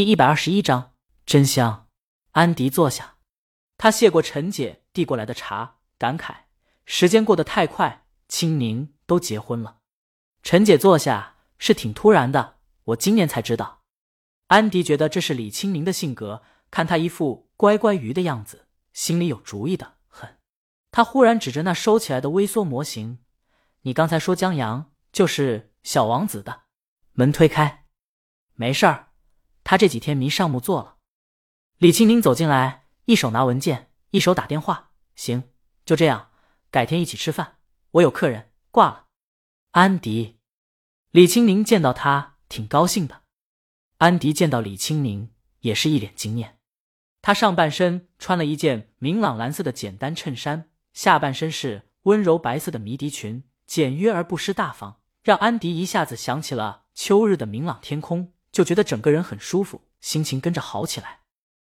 第一百二十一章，真香。安迪坐下，他谢过陈姐递过来的茶，感慨时间过得太快，青宁都结婚了。陈姐坐下是挺突然的，我今年才知道。安迪觉得这是李青宁的性格，看他一副乖乖鱼的样子，心里有主意的很。他忽然指着那收起来的微缩模型：“你刚才说江阳就是小王子的？”门推开，没事儿。他这几天迷上木做了。李青宁走进来，一手拿文件，一手打电话。行，就这样，改天一起吃饭。我有客人，挂了。安迪，李青宁见到他挺高兴的。安迪见到李青宁也是一脸惊艳。他上半身穿了一件明朗蓝色的简单衬衫，下半身是温柔白色的迷笛裙，简约而不失大方，让安迪一下子想起了秋日的明朗天空。就觉得整个人很舒服，心情跟着好起来。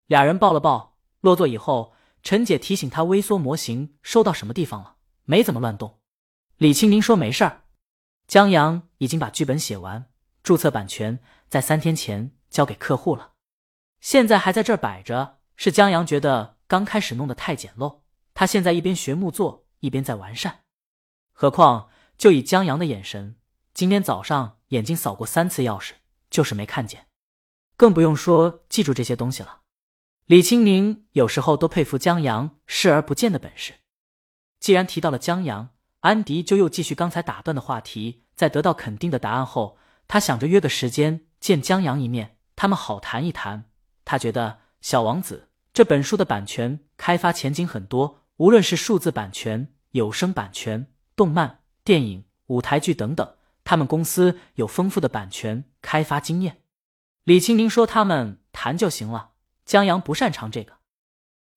俩人抱了抱，落座以后，陈姐提醒他微缩模型收到什么地方了，没怎么乱动。李青宁说没事儿，江阳已经把剧本写完，注册版权在三天前交给客户了，现在还在这儿摆着。是江阳觉得刚开始弄得太简陋，他现在一边学木作，一边在完善。何况就以江阳的眼神，今天早上眼睛扫过三次钥匙。就是没看见，更不用说记住这些东西了。李青宁有时候都佩服江阳视而不见的本事。既然提到了江阳，安迪就又继续刚才打断的话题。在得到肯定的答案后，他想着约个时间见江阳一面，他们好谈一谈。他觉得《小王子》这本书的版权开发前景很多，无论是数字版权、有声版权、动漫、电影、舞台剧等等。他们公司有丰富的版权开发经验，李青宁说他们谈就行了。江阳不擅长这个，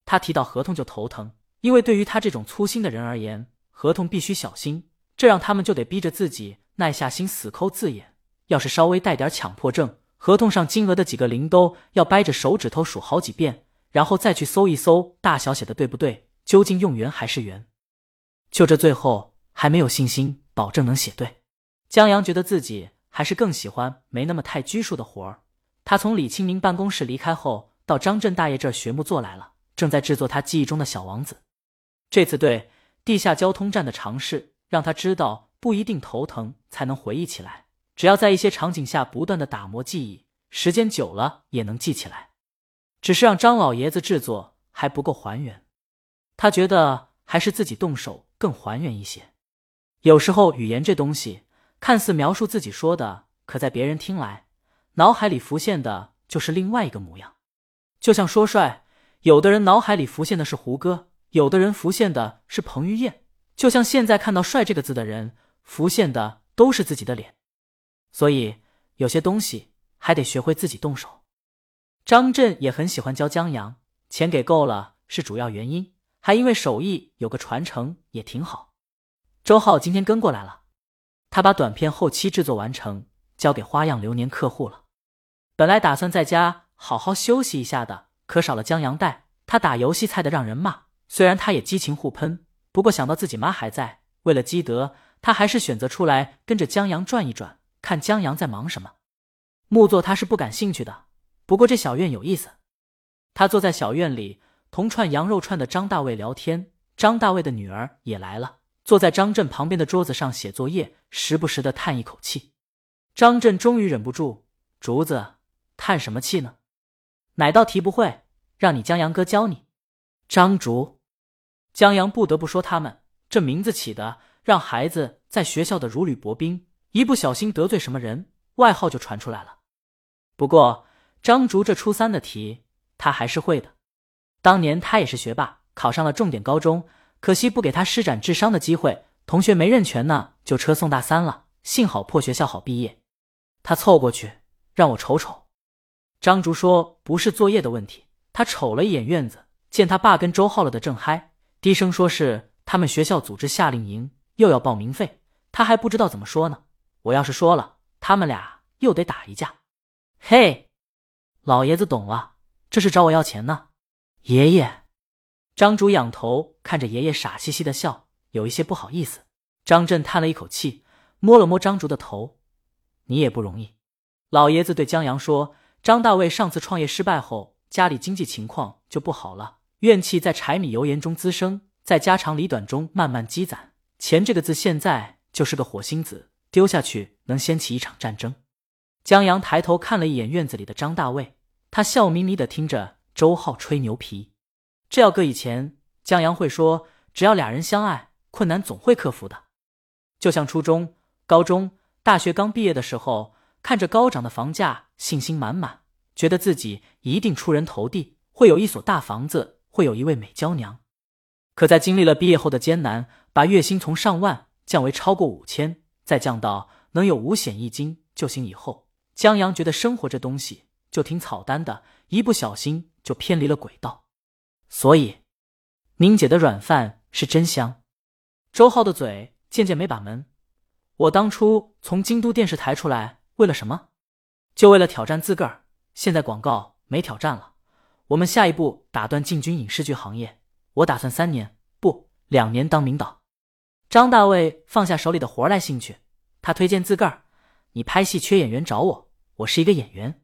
他提到合同就头疼，因为对于他这种粗心的人而言，合同必须小心，这让他们就得逼着自己耐下心死抠字眼。要是稍微带点强迫症，合同上金额的几个零都要掰着手指头数好几遍，然后再去搜一搜大小写的对不对，究竟用圆还是圆？就这最后还没有信心保证能写对。江阳觉得自己还是更喜欢没那么太拘束的活儿。他从李清明办公室离开后，到张震大爷这儿学木做来了，正在制作他记忆中的小王子。这次对地下交通站的尝试，让他知道不一定头疼才能回忆起来，只要在一些场景下不断的打磨记忆，时间久了也能记起来。只是让张老爷子制作还不够还原，他觉得还是自己动手更还原一些。有时候语言这东西。看似描述自己说的，可在别人听来，脑海里浮现的就是另外一个模样。就像说帅，有的人脑海里浮现的是胡歌，有的人浮现的是彭于晏。就像现在看到“帅”这个字的人，浮现的都是自己的脸。所以有些东西还得学会自己动手。张震也很喜欢教江阳，钱给够了是主要原因，还因为手艺有个传承也挺好。周浩今天跟过来了。他把短片后期制作完成，交给花样流年客户了。本来打算在家好好休息一下的，可少了江阳带，他打游戏菜的让人骂。虽然他也激情互喷，不过想到自己妈还在，为了积德，他还是选择出来跟着江阳转一转，看江阳在忙什么。木作他是不感兴趣的，不过这小院有意思。他坐在小院里，同串羊肉串的张大卫聊天，张大卫的女儿也来了。坐在张震旁边的桌子上写作业，时不时的叹一口气。张震终于忍不住：“竹子，叹什么气呢？哪道题不会，让你江阳哥教你。”张竹，江阳不得不说，他们这名字起的，让孩子在学校的如履薄冰，一不小心得罪什么人，外号就传出来了。不过张竹这初三的题，他还是会的。当年他也是学霸，考上了重点高中。可惜不给他施展智商的机会，同学没认全呢，就车送大三了。幸好破学校好毕业。他凑过去让我瞅瞅。张竹说：“不是作业的问题。”他瞅了一眼院子，见他爸跟周浩了的正嗨，低声说是他们学校组织夏令营，又要报名费，他还不知道怎么说呢。我要是说了，他们俩又得打一架。嘿，老爷子懂了，这是找我要钱呢，爷爷。张竹仰头看着爷爷，傻兮兮的笑，有一些不好意思。张震叹了一口气，摸了摸张竹的头：“你也不容易。”老爷子对江阳说：“张大卫上次创业失败后，家里经济情况就不好了，怨气在柴米油盐中滋生，在家长里短中慢慢积攒。钱这个字现在就是个火星子，丢下去能掀起一场战争。江阳抬头看了一眼院子里的张大卫，他笑眯眯的听着周浩吹牛皮。这要搁以前，江阳会说，只要俩人相爱，困难总会克服的。就像初中、高中、大学刚毕业的时候，看着高涨的房价，信心满满，觉得自己一定出人头地，会有一所大房子，会有一位美娇娘。可在经历了毕业后的艰难，把月薪从上万降为超过五千，再降到能有五险一金就行以后，江阳觉得生活这东西就挺草单的，一不小心就偏离了轨道。所以，宁姐的软饭是真香。周浩的嘴。渐渐没把门。我当初从京都电视台出来，为了什么？就为了挑战自个儿。现在广告没挑战了，我们下一步打算进军影视剧行业。我打算三年不两年当名导。张大卫放下手里的活来兴趣，他推荐自个儿：“你拍戏缺演员找我，我是一个演员，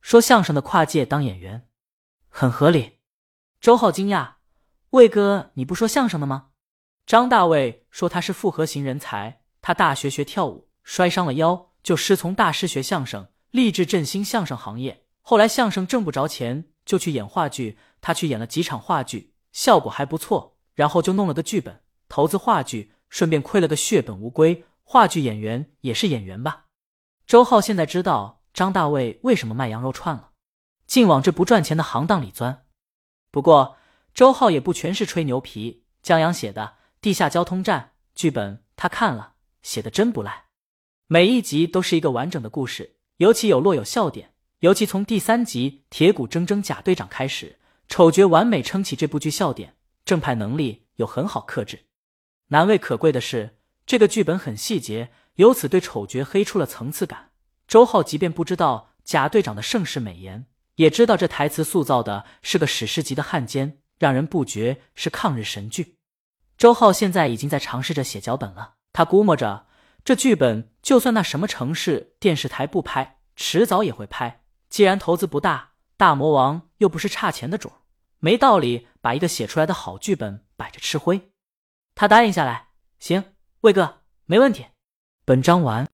说相声的跨界当演员，很合理。”周浩惊讶：“魏哥，你不说相声的吗？”张大卫说：“他是复合型人才，他大学学跳舞，摔伤了腰，就师从大师学相声，立志振兴相声行业。后来相声挣不着钱，就去演话剧。他去演了几场话剧，效果还不错，然后就弄了个剧本，投资话剧，顺便亏了个血本无归。话剧演员也是演员吧？”周浩现在知道张大卫为什么卖羊肉串了，竟往这不赚钱的行当里钻。不过周浩也不全是吹牛皮，江阳写的。地下交通站剧本他看了，写的真不赖，每一集都是一个完整的故事，尤其有落有笑点。尤其从第三集铁骨铮铮贾队长开始，丑角完美撑起这部剧笑点，正派能力有很好克制。难为可贵的是，这个剧本很细节，由此对丑角黑出了层次感。周浩即便不知道贾队长的盛世美颜，也知道这台词塑造的是个史诗级的汉奸，让人不觉是抗日神剧。周浩现在已经在尝试着写脚本了。他估摸着，这剧本就算那什么城市电视台不拍，迟早也会拍。既然投资不大，大魔王又不是差钱的主，没道理把一个写出来的好剧本摆着吃灰。他答应下来，行，魏哥，没问题。本章完。